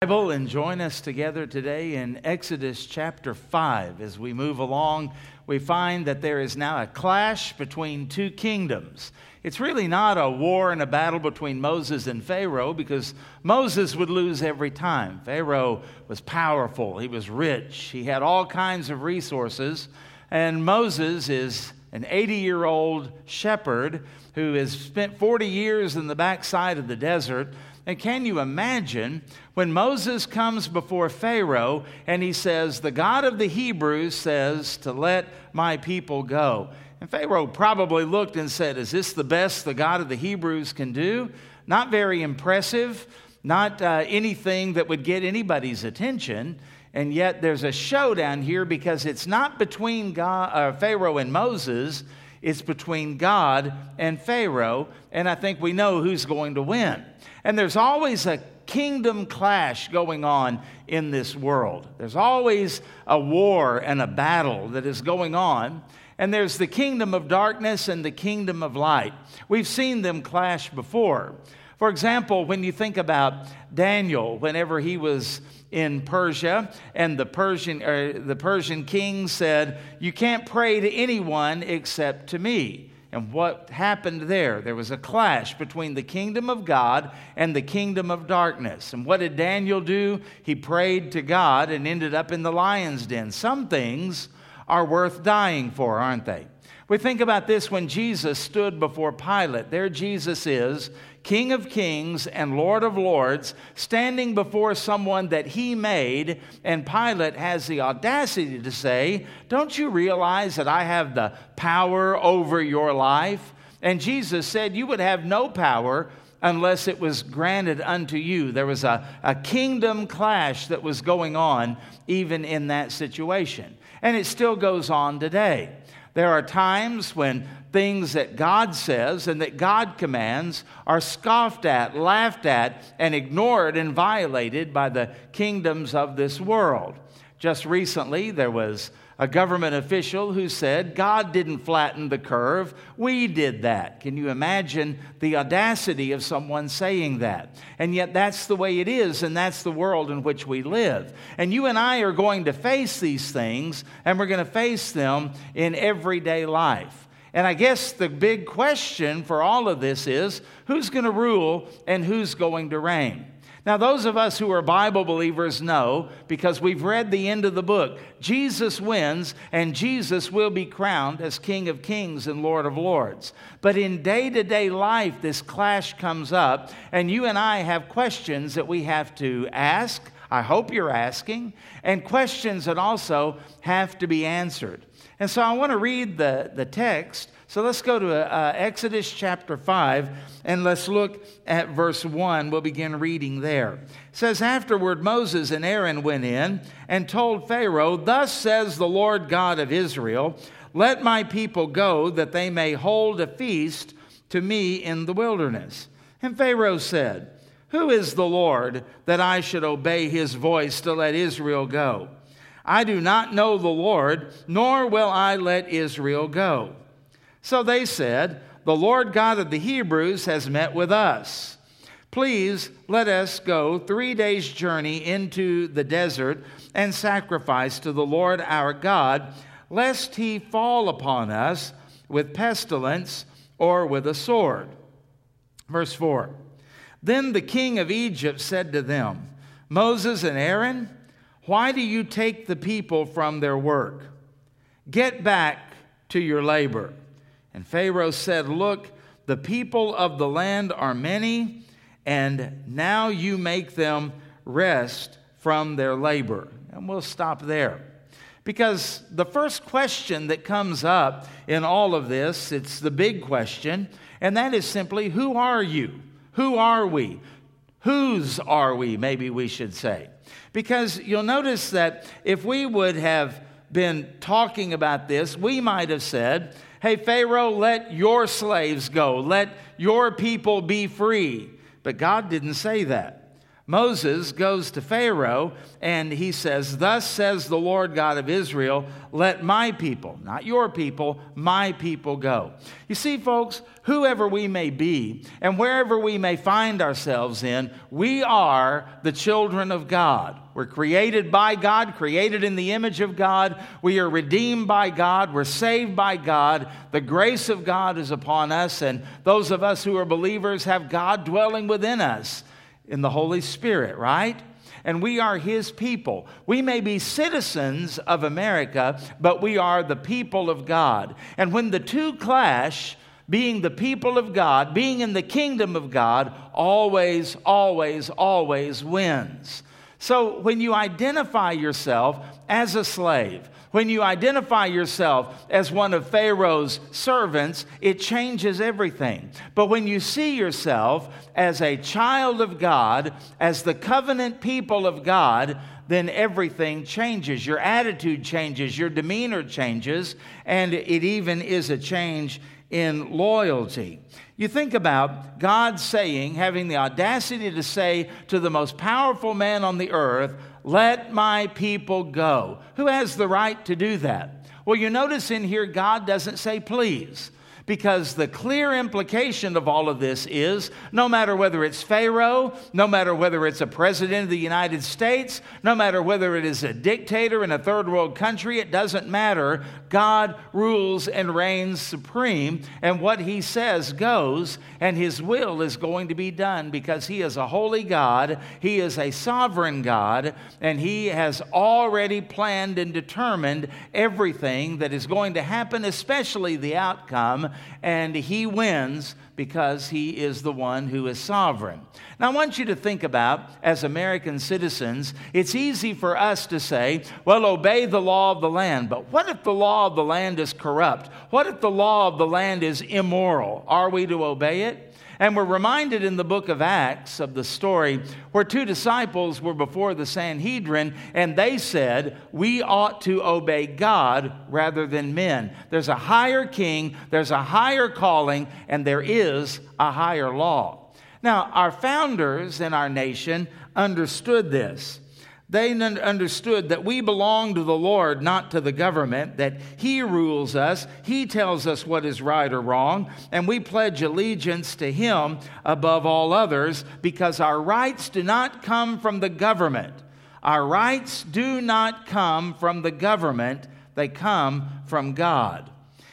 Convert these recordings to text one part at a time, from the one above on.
Bible and join us together today in Exodus chapter 5. As we move along, we find that there is now a clash between two kingdoms. It's really not a war and a battle between Moses and Pharaoh because Moses would lose every time. Pharaoh was powerful, he was rich, he had all kinds of resources, and Moses is an 80 year old shepherd who has spent 40 years in the backside of the desert and can you imagine when Moses comes before Pharaoh and he says, The God of the Hebrews says to let my people go? And Pharaoh probably looked and said, Is this the best the God of the Hebrews can do? Not very impressive, not uh, anything that would get anybody's attention. And yet there's a showdown here because it's not between God, uh, Pharaoh and Moses, it's between God and Pharaoh. And I think we know who's going to win. And there's always a kingdom clash going on in this world. There's always a war and a battle that is going on. And there's the kingdom of darkness and the kingdom of light. We've seen them clash before. For example, when you think about Daniel, whenever he was in Persia, and the Persian, uh, the Persian king said, You can't pray to anyone except to me. And what happened there? There was a clash between the kingdom of God and the kingdom of darkness. And what did Daniel do? He prayed to God and ended up in the lion's den. Some things are worth dying for, aren't they? We think about this when Jesus stood before Pilate. There Jesus is, King of kings and Lord of lords, standing before someone that he made, and Pilate has the audacity to say, Don't you realize that I have the power over your life? And Jesus said, You would have no power unless it was granted unto you. There was a, a kingdom clash that was going on even in that situation. And it still goes on today. There are times when things that God says and that God commands are scoffed at, laughed at, and ignored and violated by the kingdoms of this world. Just recently, there was a government official who said, God didn't flatten the curve, we did that. Can you imagine the audacity of someone saying that? And yet, that's the way it is, and that's the world in which we live. And you and I are going to face these things, and we're going to face them in everyday life. And I guess the big question for all of this is who's going to rule and who's going to reign? Now, those of us who are Bible believers know, because we've read the end of the book, Jesus wins and Jesus will be crowned as King of Kings and Lord of Lords. But in day to day life, this clash comes up, and you and I have questions that we have to ask. I hope you're asking, and questions that also have to be answered. And so I want to read the, the text so let's go to uh, Exodus chapter 5 and let's look at verse 1. We'll begin reading there. It says, Afterward, Moses and Aaron went in and told Pharaoh, Thus says the Lord God of Israel, Let my people go that they may hold a feast to me in the wilderness. And Pharaoh said, Who is the Lord that I should obey his voice to let Israel go? I do not know the Lord, nor will I let Israel go. So they said, The Lord God of the Hebrews has met with us. Please let us go three days' journey into the desert and sacrifice to the Lord our God, lest he fall upon us with pestilence or with a sword. Verse 4 Then the king of Egypt said to them, Moses and Aaron, why do you take the people from their work? Get back to your labor. And Pharaoh said, Look, the people of the land are many, and now you make them rest from their labor. And we'll stop there. Because the first question that comes up in all of this, it's the big question, and that is simply who are you? Who are we? Whose are we, maybe we should say. Because you'll notice that if we would have been talking about this, we might have said, Hey, Pharaoh, let your slaves go. Let your people be free. But God didn't say that. Moses goes to Pharaoh and he says, Thus says the Lord God of Israel, let my people, not your people, my people go. You see, folks, whoever we may be and wherever we may find ourselves in, we are the children of God. We're created by God, created in the image of God. We are redeemed by God. We're saved by God. The grace of God is upon us, and those of us who are believers have God dwelling within us in the Holy Spirit, right? And we are His people. We may be citizens of America, but we are the people of God. And when the two clash, being the people of God, being in the kingdom of God, always, always, always wins. So when you identify yourself as a slave, when you identify yourself as one of Pharaoh's servants, it changes everything. But when you see yourself as a child of God, as the covenant people of God, then everything changes. Your attitude changes, your demeanor changes, and it even is a change in loyalty. You think about God saying, having the audacity to say to the most powerful man on the earth, let my people go. Who has the right to do that? Well, you notice in here, God doesn't say please because the clear implication of all of this is no matter whether it's Pharaoh, no matter whether it's a president of the United States, no matter whether it is a dictator in a third world country, it doesn't matter. God rules and reigns supreme, and what he says goes, and his will is going to be done because he is a holy God, he is a sovereign God, and he has already planned and determined everything that is going to happen, especially the outcome and he wins because he is the one who is sovereign. Now, I want you to think about, as American citizens, it's easy for us to say, well, obey the law of the land. But what if the law of the land is corrupt? What if the law of the land is immoral? Are we to obey it? And we're reminded in the book of Acts of the story where two disciples were before the Sanhedrin and they said, We ought to obey God rather than men. There's a higher king, there's a higher calling, and there is a higher law. Now, our founders in our nation understood this. They understood that we belong to the Lord, not to the government, that He rules us, He tells us what is right or wrong, and we pledge allegiance to Him above all others because our rights do not come from the government. Our rights do not come from the government, they come from God.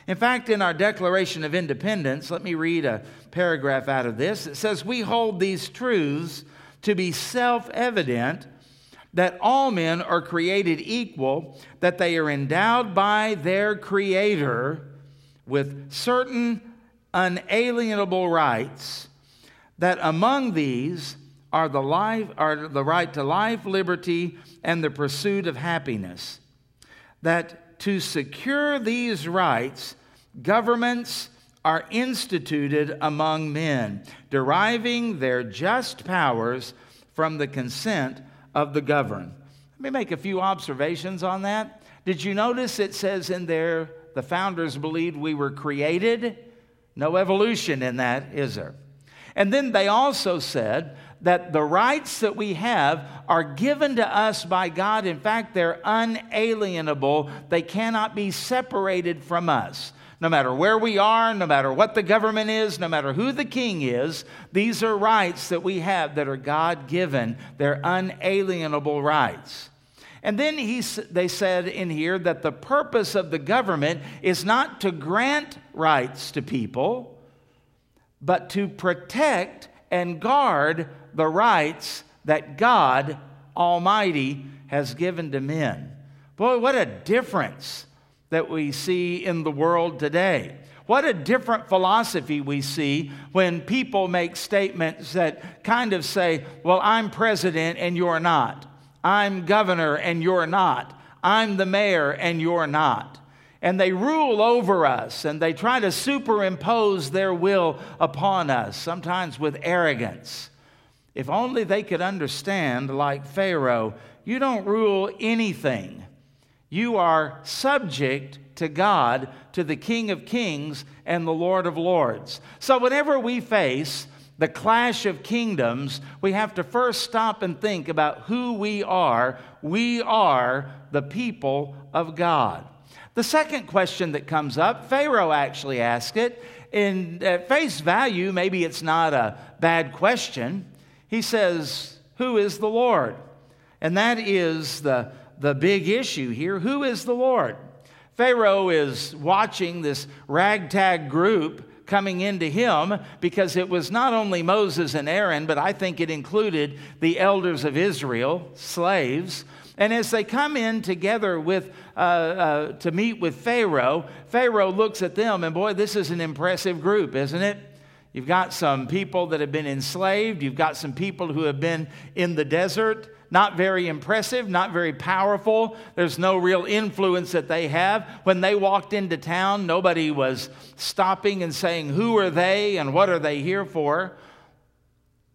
In fact, in our Declaration of Independence, let me read a paragraph out of this. It says, We hold these truths to be self evident that all men are created equal, that they are endowed by their Creator with certain unalienable rights, that among these are the, life, are the right to life, liberty, and the pursuit of happiness. That to secure these rights, governments are instituted among men, deriving their just powers from the consent of the governed. Let me make a few observations on that. Did you notice it says in there the founders believed we were created? No evolution in that, is there? And then they also said that the rights that we have are given to us by God. In fact, they're unalienable, they cannot be separated from us. No matter where we are, no matter what the government is, no matter who the king is, these are rights that we have that are God given. They're unalienable rights. And then he, they said in here that the purpose of the government is not to grant rights to people, but to protect and guard the rights that God Almighty has given to men. Boy, what a difference that we see in the world today. What a different philosophy we see when people make statements that kind of say, Well, I'm president and you're not. I'm governor and you're not. I'm the mayor and you're not. And they rule over us and they try to superimpose their will upon us, sometimes with arrogance. If only they could understand, like Pharaoh, you don't rule anything. You are subject to God, to the King of Kings and the Lord of Lords. So, whenever we face the clash of kingdoms, we have to first stop and think about who we are. We are the people of God. The second question that comes up, Pharaoh actually asked it. In at face value, maybe it's not a bad question. He says, Who is the Lord? And that is the, the big issue here. Who is the Lord? Pharaoh is watching this ragtag group coming into him because it was not only Moses and Aaron, but I think it included the elders of Israel, slaves. And as they come in together with, uh, uh, to meet with Pharaoh, Pharaoh looks at them, and boy, this is an impressive group, isn't it? You've got some people that have been enslaved, you've got some people who have been in the desert. Not very impressive, not very powerful. There's no real influence that they have. When they walked into town, nobody was stopping and saying, Who are they and what are they here for?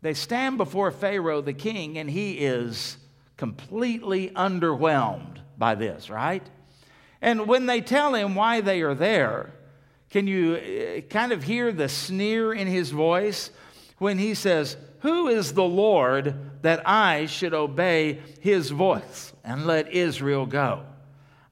They stand before Pharaoh the king, and he is completely underwhelmed by this, right? And when they tell him why they are there, can you uh, kind of hear the sneer in his voice when he says, Who is the Lord that I should obey his voice and let Israel go?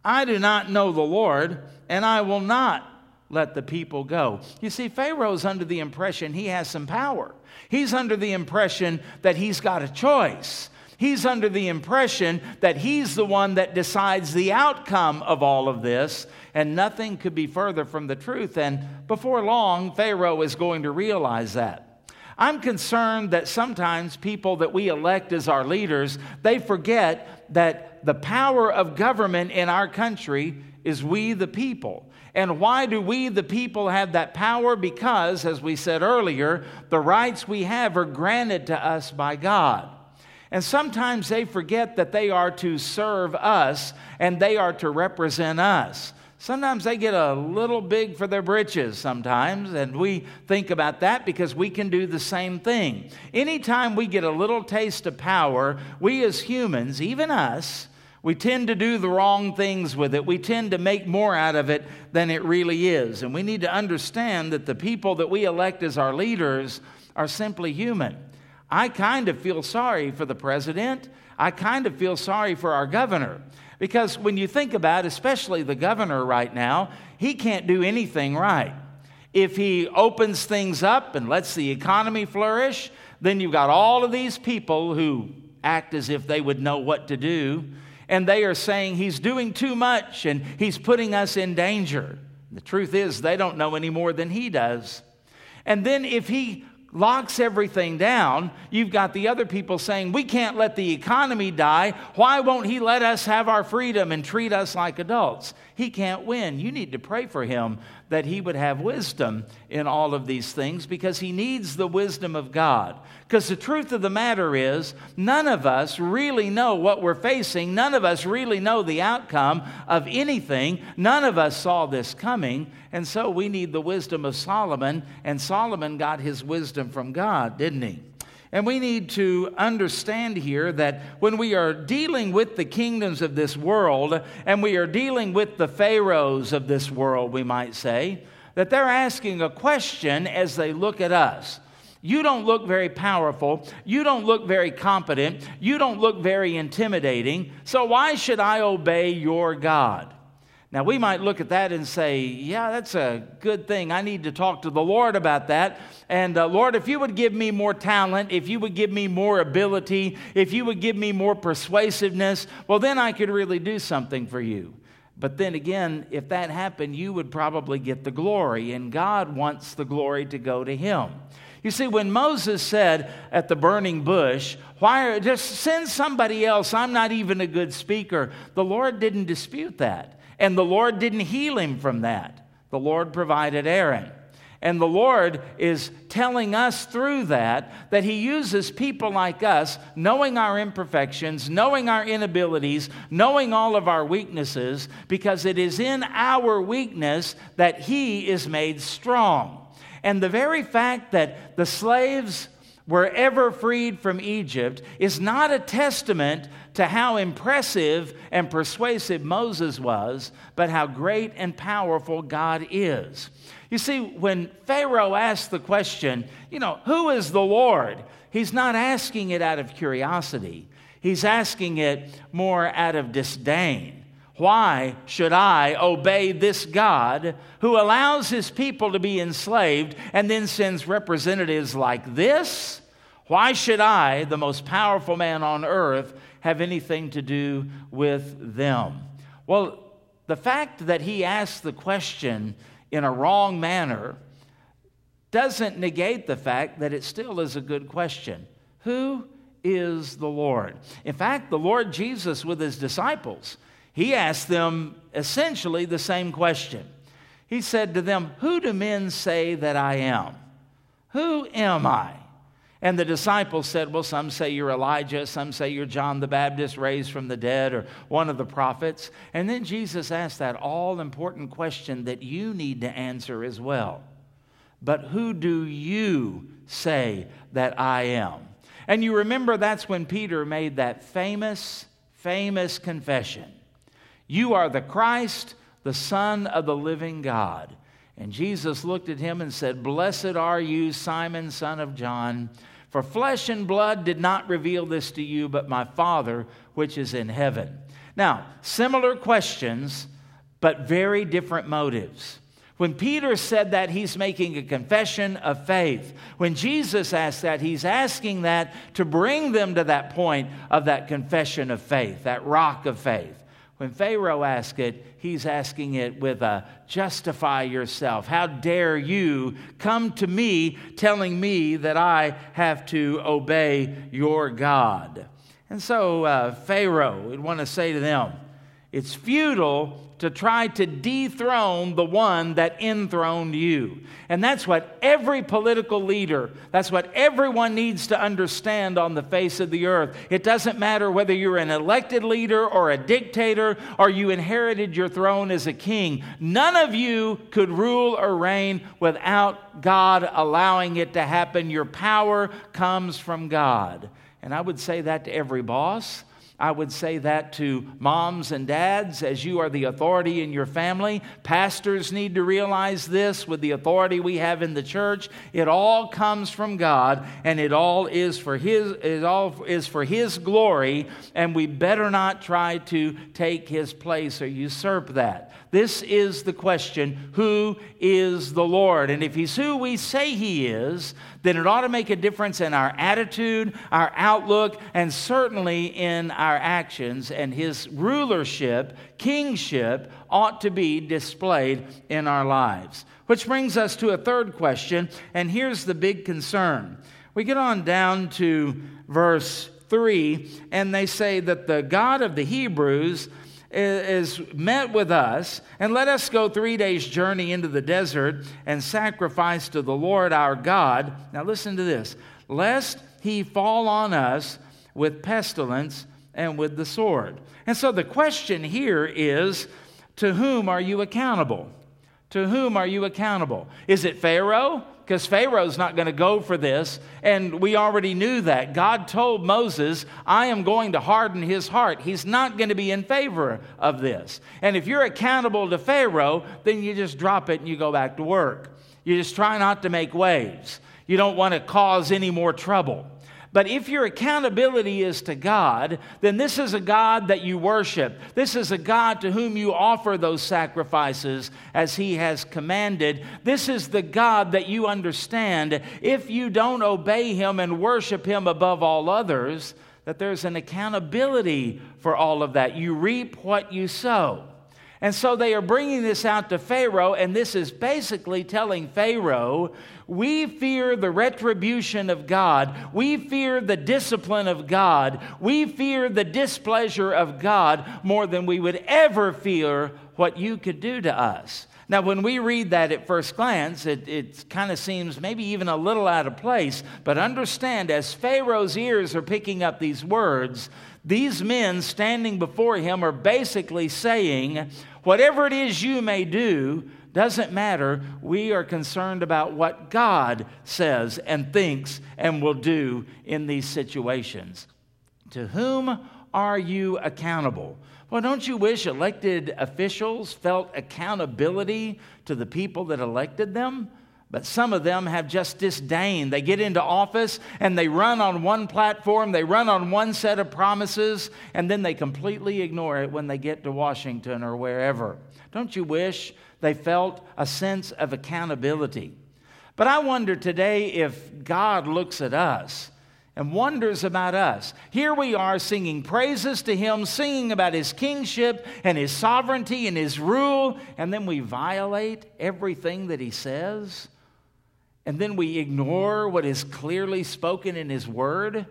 I do not know the Lord, and I will not let the people go. You see, Pharaoh's under the impression he has some power. He's under the impression that he's got a choice. He's under the impression that he's the one that decides the outcome of all of this, and nothing could be further from the truth. And before long, Pharaoh is going to realize that. I'm concerned that sometimes people that we elect as our leaders, they forget that the power of government in our country is we the people. And why do we the people have that power? Because, as we said earlier, the rights we have are granted to us by God. And sometimes they forget that they are to serve us and they are to represent us. Sometimes they get a little big for their britches, sometimes, and we think about that because we can do the same thing. Anytime we get a little taste of power, we as humans, even us, we tend to do the wrong things with it. We tend to make more out of it than it really is. And we need to understand that the people that we elect as our leaders are simply human. I kind of feel sorry for the president. I kind of feel sorry for our governor. Because when you think about, especially the governor right now, he can't do anything right. If he opens things up and lets the economy flourish, then you've got all of these people who act as if they would know what to do, and they are saying he's doing too much and he's putting us in danger. The truth is, they don't know any more than he does. And then if he locks everything down, you've got the other people saying, We can't let the economy die. Why won't he let us have our freedom and treat us like adults? He can't win. You need to pray for him that he would have wisdom in all of these things because he needs the wisdom of God. Because the truth of the matter is, none of us really know what we're facing. None of us really know the outcome of anything. None of us saw this coming. And so we need the wisdom of Solomon. And Solomon got his wisdom from God, didn't he? And we need to understand here that when we are dealing with the kingdoms of this world and we are dealing with the pharaohs of this world, we might say, that they're asking a question as they look at us. You don't look very powerful. You don't look very competent. You don't look very intimidating. So why should I obey your God? Now, we might look at that and say, yeah, that's a good thing. I need to talk to the Lord about that. And uh, Lord, if you would give me more talent, if you would give me more ability, if you would give me more persuasiveness, well, then I could really do something for you. But then again, if that happened, you would probably get the glory, and God wants the glory to go to Him. You see, when Moses said at the burning bush, Why just send somebody else? I'm not even a good speaker. The Lord didn't dispute that. And the Lord didn't heal him from that. The Lord provided Aaron. And the Lord is telling us through that that He uses people like us, knowing our imperfections, knowing our inabilities, knowing all of our weaknesses, because it is in our weakness that He is made strong. And the very fact that the slaves were ever freed from Egypt is not a testament to how impressive and persuasive Moses was, but how great and powerful God is. You see, when Pharaoh asked the question, you know, who is the Lord? He's not asking it out of curiosity, he's asking it more out of disdain. Why should I obey this God who allows his people to be enslaved and then sends representatives like this? Why should I, the most powerful man on earth, have anything to do with them? Well, the fact that he asked the question in a wrong manner doesn't negate the fact that it still is a good question. Who is the Lord? In fact, the Lord Jesus with his disciples he asked them essentially the same question. He said to them, Who do men say that I am? Who am I? And the disciples said, Well, some say you're Elijah, some say you're John the Baptist raised from the dead, or one of the prophets. And then Jesus asked that all important question that you need to answer as well. But who do you say that I am? And you remember that's when Peter made that famous, famous confession. You are the Christ, the Son of the living God. And Jesus looked at him and said, Blessed are you, Simon, son of John, for flesh and blood did not reveal this to you, but my Father which is in heaven. Now, similar questions, but very different motives. When Peter said that, he's making a confession of faith. When Jesus asked that, he's asking that to bring them to that point of that confession of faith, that rock of faith. When Pharaoh asks it, he's asking it with a justify yourself. How dare you come to me telling me that I have to obey your God? And so uh, Pharaoh would want to say to them, it's futile to try to dethrone the one that enthroned you. And that's what every political leader, that's what everyone needs to understand on the face of the earth. It doesn't matter whether you're an elected leader or a dictator or you inherited your throne as a king. None of you could rule or reign without God allowing it to happen. Your power comes from God. And I would say that to every boss. I would say that to moms and dads as you are the authority in your family. Pastors need to realize this with the authority we have in the church. It all comes from God and it all is for his it all is for his glory and we better not try to take his place or usurp that. This is the question, who is the Lord? And if he's who we say he is, then it ought to make a difference in our attitude, our outlook, and certainly in our actions. And his rulership, kingship, ought to be displayed in our lives. Which brings us to a third question, and here's the big concern. We get on down to verse 3, and they say that the God of the Hebrews is met with us, and let us go three days' journey into the desert and sacrifice to the Lord our God. Now, listen to this lest he fall on us with pestilence and with the sword. And so the question here is to whom are you accountable? To whom are you accountable? Is it Pharaoh? Because Pharaoh's not going to go for this. And we already knew that. God told Moses, I am going to harden his heart. He's not going to be in favor of this. And if you're accountable to Pharaoh, then you just drop it and you go back to work. You just try not to make waves. You don't want to cause any more trouble. But if your accountability is to God, then this is a God that you worship. This is a God to whom you offer those sacrifices as He has commanded. This is the God that you understand. If you don't obey Him and worship Him above all others, that there's an accountability for all of that. You reap what you sow. And so they are bringing this out to Pharaoh, and this is basically telling Pharaoh, we fear the retribution of God. We fear the discipline of God. We fear the displeasure of God more than we would ever fear what you could do to us. Now, when we read that at first glance, it, it kind of seems maybe even a little out of place. But understand, as Pharaoh's ears are picking up these words, these men standing before him are basically saying, Whatever it is you may do, doesn't matter. We are concerned about what God says and thinks and will do in these situations. To whom are you accountable? Well, don't you wish elected officials felt accountability to the people that elected them? But some of them have just disdain. They get into office and they run on one platform, they run on one set of promises, and then they completely ignore it when they get to Washington or wherever. Don't you wish they felt a sense of accountability? But I wonder today if God looks at us and wonders about us. Here we are singing praises to Him, singing about His kingship and His sovereignty and His rule, and then we violate everything that He says and then we ignore what is clearly spoken in His Word,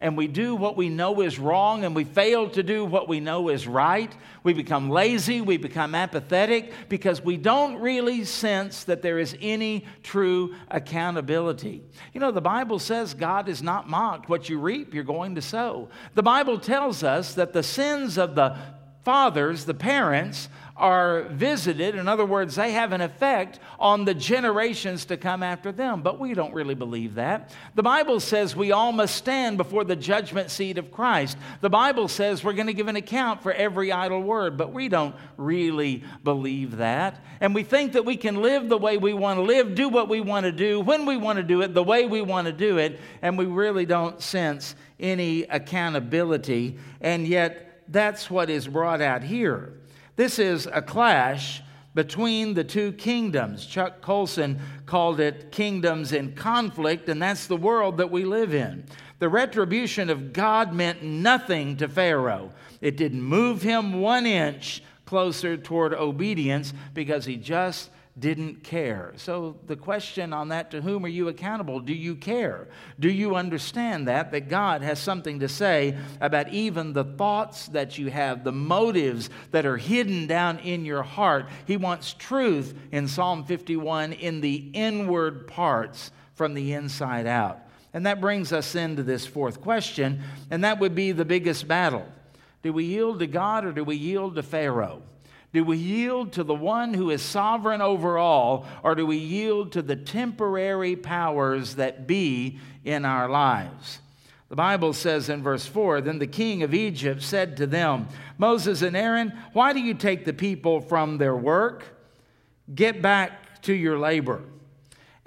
and we do what we know is wrong, and we fail to do what we know is right. We become lazy, we become apathetic because we don't really sense that there is any true accountability. You know, the Bible says God is not mocked. What you reap, you're going to sow. The Bible tells us that the sins of the fathers, the parents, are visited. In other words, they have an effect on the generations to come after them. But we don't really believe that. The Bible says we all must stand before the judgment seat of Christ. The Bible says we're going to give an account for every idle word, but we don't really believe that. And we think that we can live the way we want to live, do what we want to do, when we want to do it, the way we want to do it, and we really don't sense any accountability. And yet, that's what is brought out here. This is a clash between the two kingdoms. Chuck Colson called it kingdoms in conflict, and that's the world that we live in. The retribution of God meant nothing to Pharaoh, it didn't move him one inch closer toward obedience because he just didn't care. So, the question on that to whom are you accountable? Do you care? Do you understand that? That God has something to say about even the thoughts that you have, the motives that are hidden down in your heart. He wants truth in Psalm 51 in the inward parts from the inside out. And that brings us into this fourth question, and that would be the biggest battle. Do we yield to God or do we yield to Pharaoh? Do we yield to the one who is sovereign over all, or do we yield to the temporary powers that be in our lives? The Bible says in verse 4 Then the king of Egypt said to them, Moses and Aaron, why do you take the people from their work? Get back to your labor.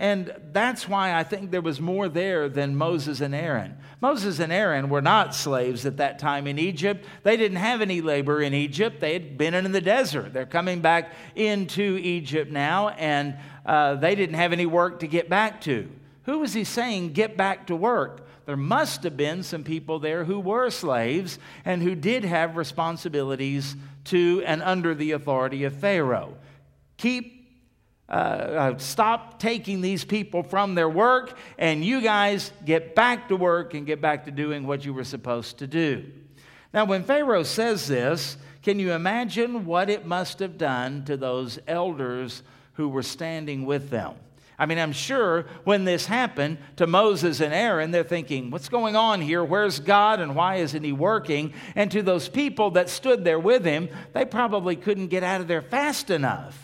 And that's why I think there was more there than Moses and Aaron. Moses and Aaron were not slaves at that time in Egypt. They didn't have any labor in Egypt. They had been in the desert. They're coming back into Egypt now, and uh, they didn't have any work to get back to. Who was he saying, get back to work? There must have been some people there who were slaves and who did have responsibilities to and under the authority of Pharaoh. Keep uh, uh, stop taking these people from their work, and you guys get back to work and get back to doing what you were supposed to do. Now, when Pharaoh says this, can you imagine what it must have done to those elders who were standing with them? I mean, I'm sure when this happened to Moses and Aaron, they're thinking, what's going on here? Where's God and why isn't He working? And to those people that stood there with Him, they probably couldn't get out of there fast enough.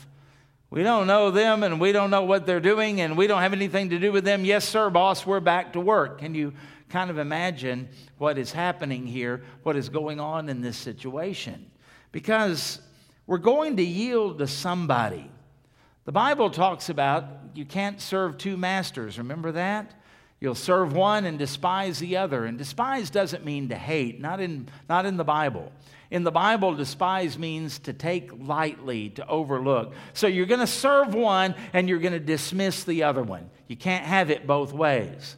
We don't know them and we don't know what they're doing and we don't have anything to do with them. Yes, sir, boss, we're back to work. Can you kind of imagine what is happening here, what is going on in this situation? Because we're going to yield to somebody. The Bible talks about you can't serve two masters. Remember that? You'll serve one and despise the other. And despise doesn't mean to hate, not in, not in the Bible. In the Bible, despise means to take lightly, to overlook. So you're going to serve one and you're going to dismiss the other one. You can't have it both ways.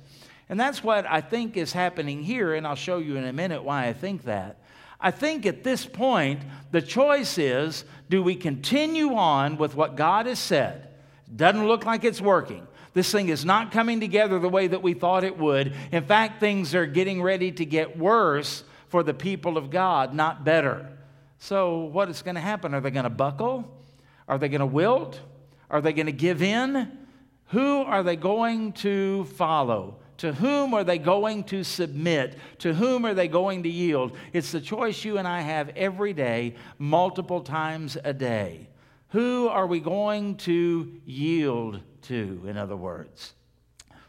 And that's what I think is happening here, and I'll show you in a minute why I think that. I think at this point, the choice is do we continue on with what God has said? Doesn't look like it's working. This thing is not coming together the way that we thought it would. In fact, things are getting ready to get worse for the people of God, not better. So, what is going to happen? Are they going to buckle? Are they going to wilt? Are they going to give in? Who are they going to follow? To whom are they going to submit? To whom are they going to yield? It's the choice you and I have every day, multiple times a day. Who are we going to yield to, in other words?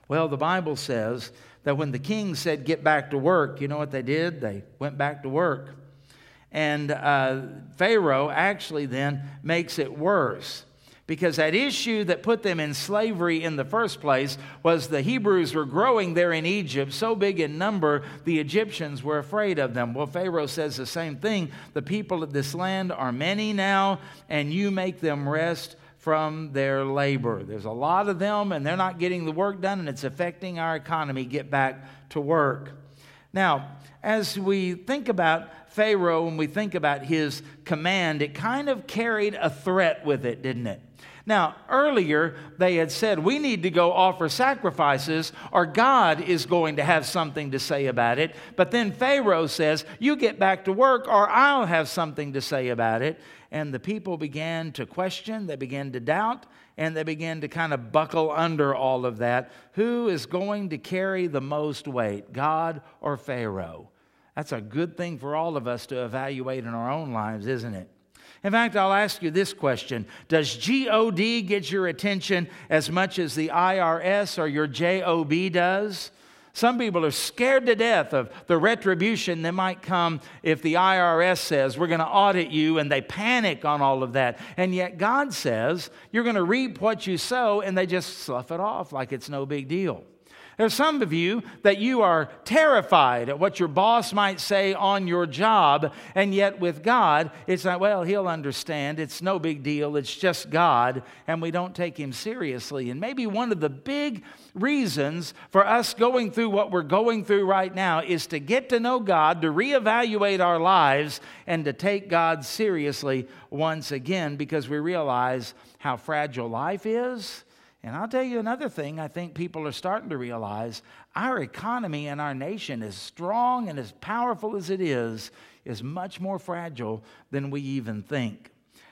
Well, the Bible says that when the king said, Get back to work, you know what they did? They went back to work. And uh, Pharaoh actually then makes it worse because that issue that put them in slavery in the first place was the Hebrews were growing there in Egypt, so big in number, the Egyptians were afraid of them. Well, Pharaoh says the same thing. The people of this land are many now, and you make them rest from their labor. There's a lot of them, and they're not getting the work done, and it's affecting our economy. Get back to work. Now, as we think about Pharaoh and we think about his command, it kind of carried a threat with it, didn't it? Now, earlier they had said, we need to go offer sacrifices or God is going to have something to say about it. But then Pharaoh says, you get back to work or I'll have something to say about it. And the people began to question, they began to doubt, and they began to kind of buckle under all of that. Who is going to carry the most weight, God or Pharaoh? That's a good thing for all of us to evaluate in our own lives, isn't it? In fact, I'll ask you this question Does GOD get your attention as much as the IRS or your JOB does? Some people are scared to death of the retribution that might come if the IRS says, We're going to audit you, and they panic on all of that. And yet, God says, You're going to reap what you sow, and they just slough it off like it's no big deal. There's some of you that you are terrified at what your boss might say on your job, and yet with God, it's like, well, he'll understand. It's no big deal. It's just God, and we don't take him seriously. And maybe one of the big reasons for us going through what we're going through right now is to get to know God, to reevaluate our lives, and to take God seriously once again because we realize how fragile life is and I'll tell you another thing I think people are starting to realize our economy and our nation, as strong and as powerful as it is, is much more fragile than we even think.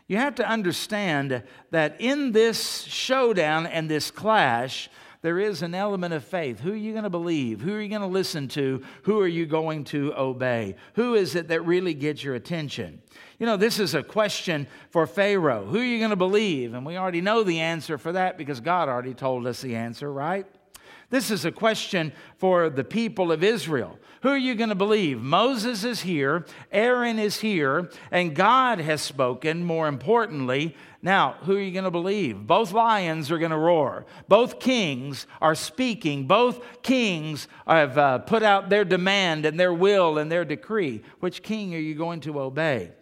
You have to understand that in this showdown and this clash, there is an element of faith. Who are you going to believe? Who are you going to listen to? Who are you going to obey? Who is it that really gets your attention? You know, this is a question for Pharaoh. Who are you going to believe? And we already know the answer for that because God already told us the answer, right? This is a question for the people of Israel. Who are you going to believe? Moses is here, Aaron is here, and God has spoken, more importantly. Now, who are you going to believe? Both lions are going to roar. Both kings are speaking. Both kings have uh, put out their demand and their will and their decree. Which king are you going to obey?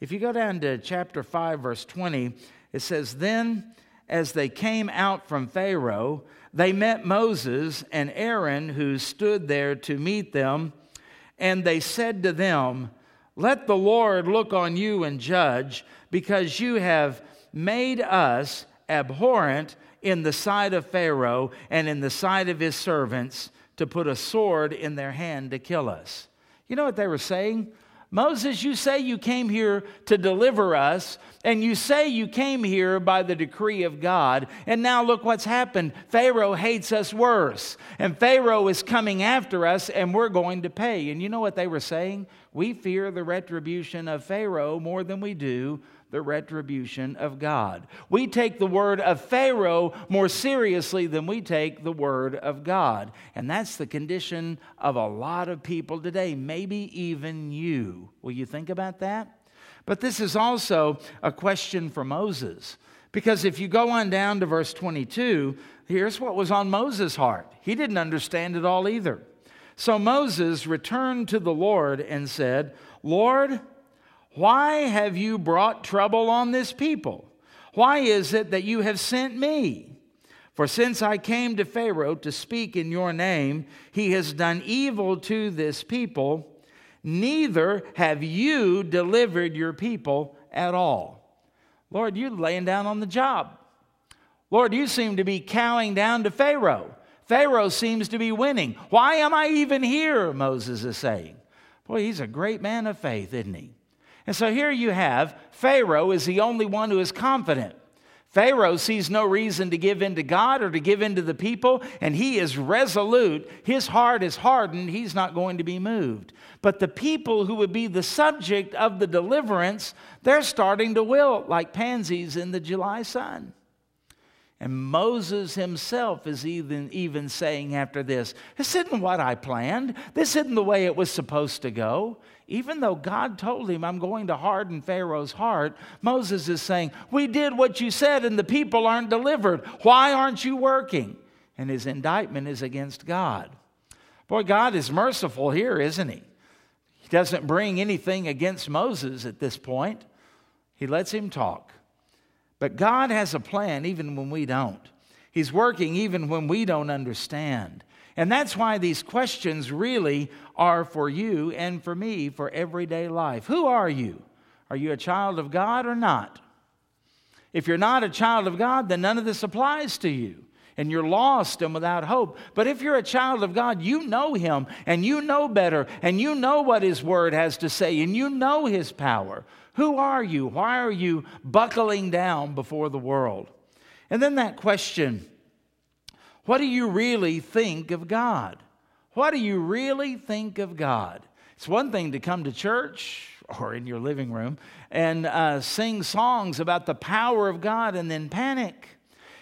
If you go down to chapter 5, verse 20, it says, Then as they came out from Pharaoh, they met Moses and Aaron, who stood there to meet them, and they said to them, Let the Lord look on you and judge, because you have made us abhorrent in the sight of Pharaoh and in the sight of his servants to put a sword in their hand to kill us. You know what they were saying? Moses, you say you came here to deliver us, and you say you came here by the decree of God. And now look what's happened. Pharaoh hates us worse. And Pharaoh is coming after us, and we're going to pay. And you know what they were saying? We fear the retribution of Pharaoh more than we do the retribution of God. We take the word of Pharaoh more seriously than we take the word of God. And that's the condition of a lot of people today, maybe even you. Will you think about that? But this is also a question for Moses. Because if you go on down to verse 22, here's what was on Moses' heart. He didn't understand it all either. So Moses returned to the Lord and said, Lord, why have you brought trouble on this people? Why is it that you have sent me? For since I came to Pharaoh to speak in your name, he has done evil to this people, neither have you delivered your people at all. Lord, you're laying down on the job. Lord, you seem to be cowing down to Pharaoh. Pharaoh seems to be winning. Why am I even here? Moses is saying. Boy, he's a great man of faith, isn't he? And so here you have Pharaoh is the only one who is confident. Pharaoh sees no reason to give in to God or to give in to the people, and he is resolute. His heart is hardened. He's not going to be moved. But the people who would be the subject of the deliverance, they're starting to wilt like pansies in the July sun. And Moses himself is even, even saying after this, This isn't what I planned. This isn't the way it was supposed to go. Even though God told him, I'm going to harden Pharaoh's heart, Moses is saying, We did what you said, and the people aren't delivered. Why aren't you working? And his indictment is against God. Boy, God is merciful here, isn't he? He doesn't bring anything against Moses at this point, he lets him talk. But God has a plan even when we don't. He's working even when we don't understand. And that's why these questions really are for you and for me for everyday life. Who are you? Are you a child of God or not? If you're not a child of God, then none of this applies to you and you're lost and without hope. But if you're a child of God, you know Him and you know better and you know what His Word has to say and you know His power. Who are you? Why are you buckling down before the world? And then that question what do you really think of God? What do you really think of God? It's one thing to come to church or in your living room and uh, sing songs about the power of God and then panic.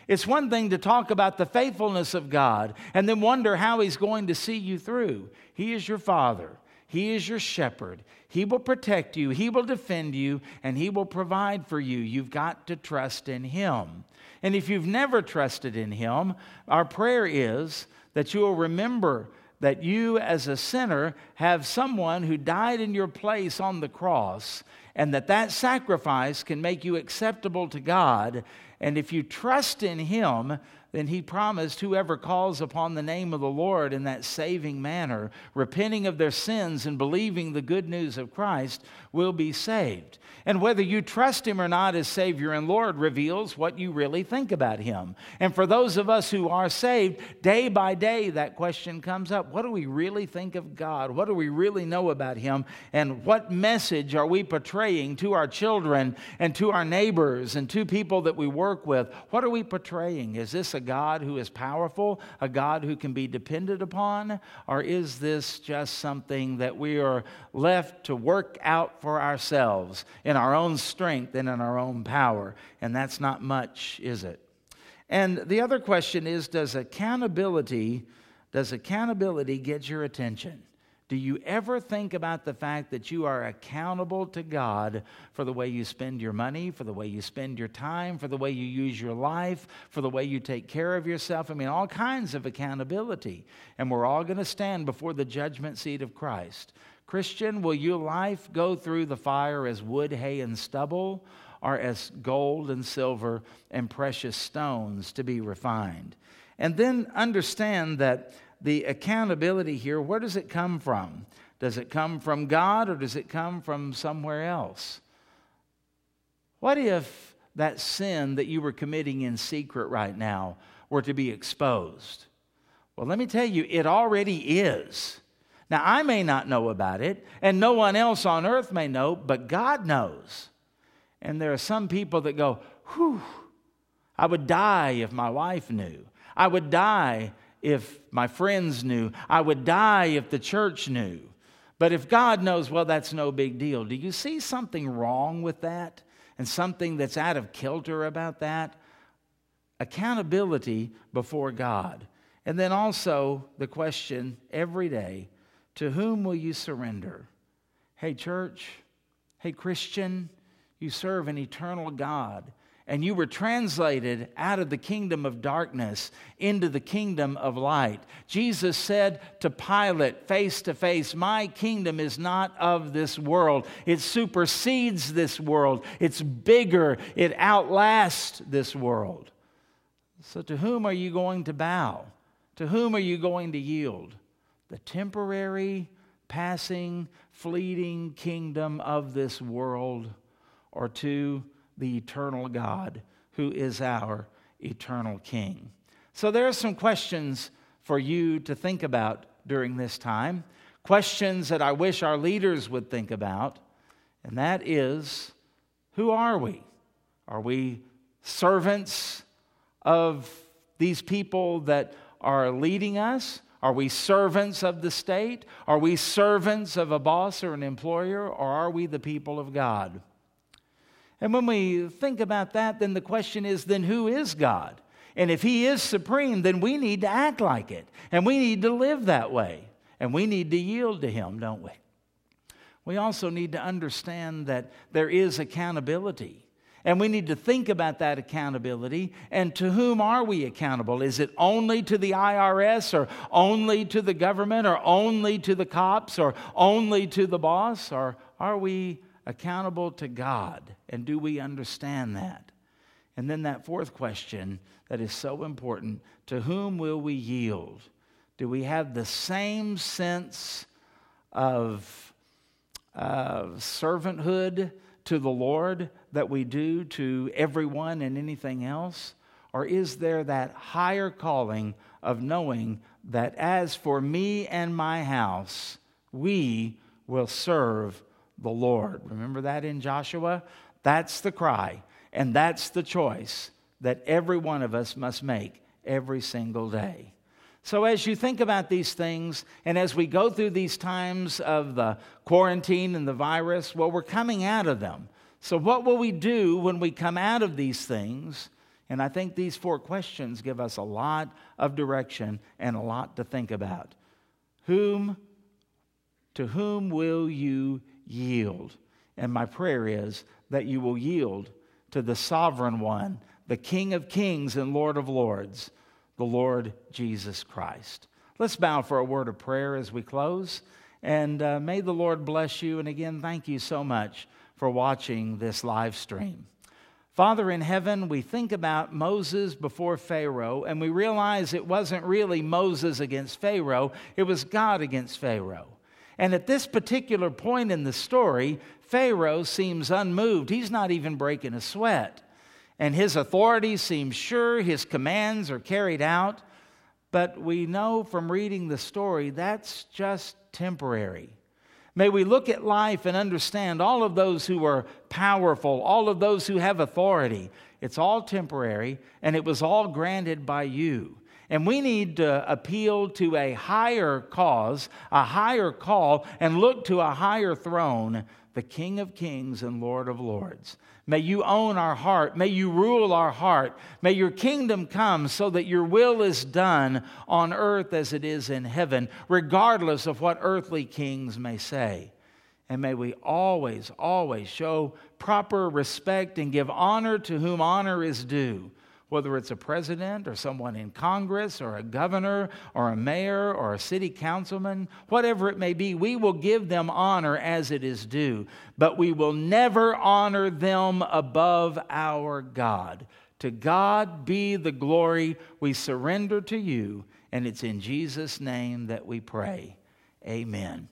It's one thing to talk about the faithfulness of God and then wonder how He's going to see you through. He is your Father, He is your shepherd, he will protect you, He will defend you, and He will provide for you. You've got to trust in Him. And if you've never trusted in Him, our prayer is that you will remember that you, as a sinner, have someone who died in your place on the cross, and that that sacrifice can make you acceptable to God. And if you trust in Him, then he promised whoever calls upon the name of the Lord in that saving manner, repenting of their sins and believing the good news of Christ, will be saved. And whether you trust him or not as Savior and Lord reveals what you really think about him. And for those of us who are saved, day by day that question comes up what do we really think of God? What do we really know about him? And what message are we portraying to our children and to our neighbors and to people that we work with? What are we portraying? Is this a God who is powerful, a God who can be depended upon? Or is this just something that we are left to work out for ourselves in our own strength and in our own power? And that's not much, is it? And the other question is does accountability does accountability get your attention? Do you ever think about the fact that you are accountable to God for the way you spend your money, for the way you spend your time, for the way you use your life, for the way you take care of yourself? I mean, all kinds of accountability. And we're all going to stand before the judgment seat of Christ. Christian, will your life go through the fire as wood, hay, and stubble, or as gold and silver and precious stones to be refined? And then understand that the accountability here, where does it come from? Does it come from God or does it come from somewhere else? What if that sin that you were committing in secret right now were to be exposed? Well, let me tell you, it already is. Now, I may not know about it, and no one else on earth may know, but God knows. And there are some people that go, whew, I would die if my wife knew. I would die if my friends knew. I would die if the church knew. But if God knows, well, that's no big deal. Do you see something wrong with that and something that's out of kilter about that? Accountability before God. And then also the question every day to whom will you surrender? Hey, church, hey, Christian, you serve an eternal God and you were translated out of the kingdom of darkness into the kingdom of light. Jesus said to Pilate face to face, My kingdom is not of this world. It supersedes this world, it's bigger, it outlasts this world. So, to whom are you going to bow? To whom are you going to yield? The temporary, passing, fleeting kingdom of this world, or to the eternal God who is our eternal King. So there are some questions for you to think about during this time, questions that I wish our leaders would think about, and that is who are we? Are we servants of these people that are leading us? Are we servants of the state? Are we servants of a boss or an employer? Or are we the people of God? And when we think about that, then the question is then who is God? And if He is supreme, then we need to act like it. And we need to live that way. And we need to yield to Him, don't we? We also need to understand that there is accountability. And we need to think about that accountability. And to whom are we accountable? Is it only to the IRS or only to the government or only to the cops or only to the boss? Or are we accountable to God? And do we understand that? And then that fourth question that is so important to whom will we yield? Do we have the same sense of uh, servanthood to the Lord that we do to everyone and anything else? Or is there that higher calling of knowing that as for me and my house, we will serve the Lord? Remember that in Joshua? That's the cry, and that's the choice that every one of us must make every single day. So, as you think about these things, and as we go through these times of the quarantine and the virus, well, we're coming out of them. So, what will we do when we come out of these things? And I think these four questions give us a lot of direction and a lot to think about. Whom, to whom will you yield? And my prayer is that you will yield to the sovereign one, the King of kings and Lord of lords the Lord Jesus Christ. Let's bow for a word of prayer as we close. And uh, may the Lord bless you. And again, thank you so much for watching this live stream. Father in heaven, we think about Moses before Pharaoh, and we realize it wasn't really Moses against Pharaoh, it was God against Pharaoh. And at this particular point in the story, Pharaoh seems unmoved. He's not even breaking a sweat and his authority seems sure, his commands are carried out. But we know from reading the story that's just temporary. May we look at life and understand all of those who are powerful, all of those who have authority. It's all temporary, and it was all granted by you. And we need to appeal to a higher cause, a higher call, and look to a higher throne, the King of Kings and Lord of Lords. May you own our heart. May you rule our heart. May your kingdom come so that your will is done on earth as it is in heaven, regardless of what earthly kings may say. And may we always, always show proper respect and give honor to whom honor is due whether it's a president or someone in Congress or a governor or a mayor or a city councilman, whatever it may be, we will give them honor as it is due, but we will never honor them above our God. To God be the glory. We surrender to you, and it's in Jesus' name that we pray. Amen.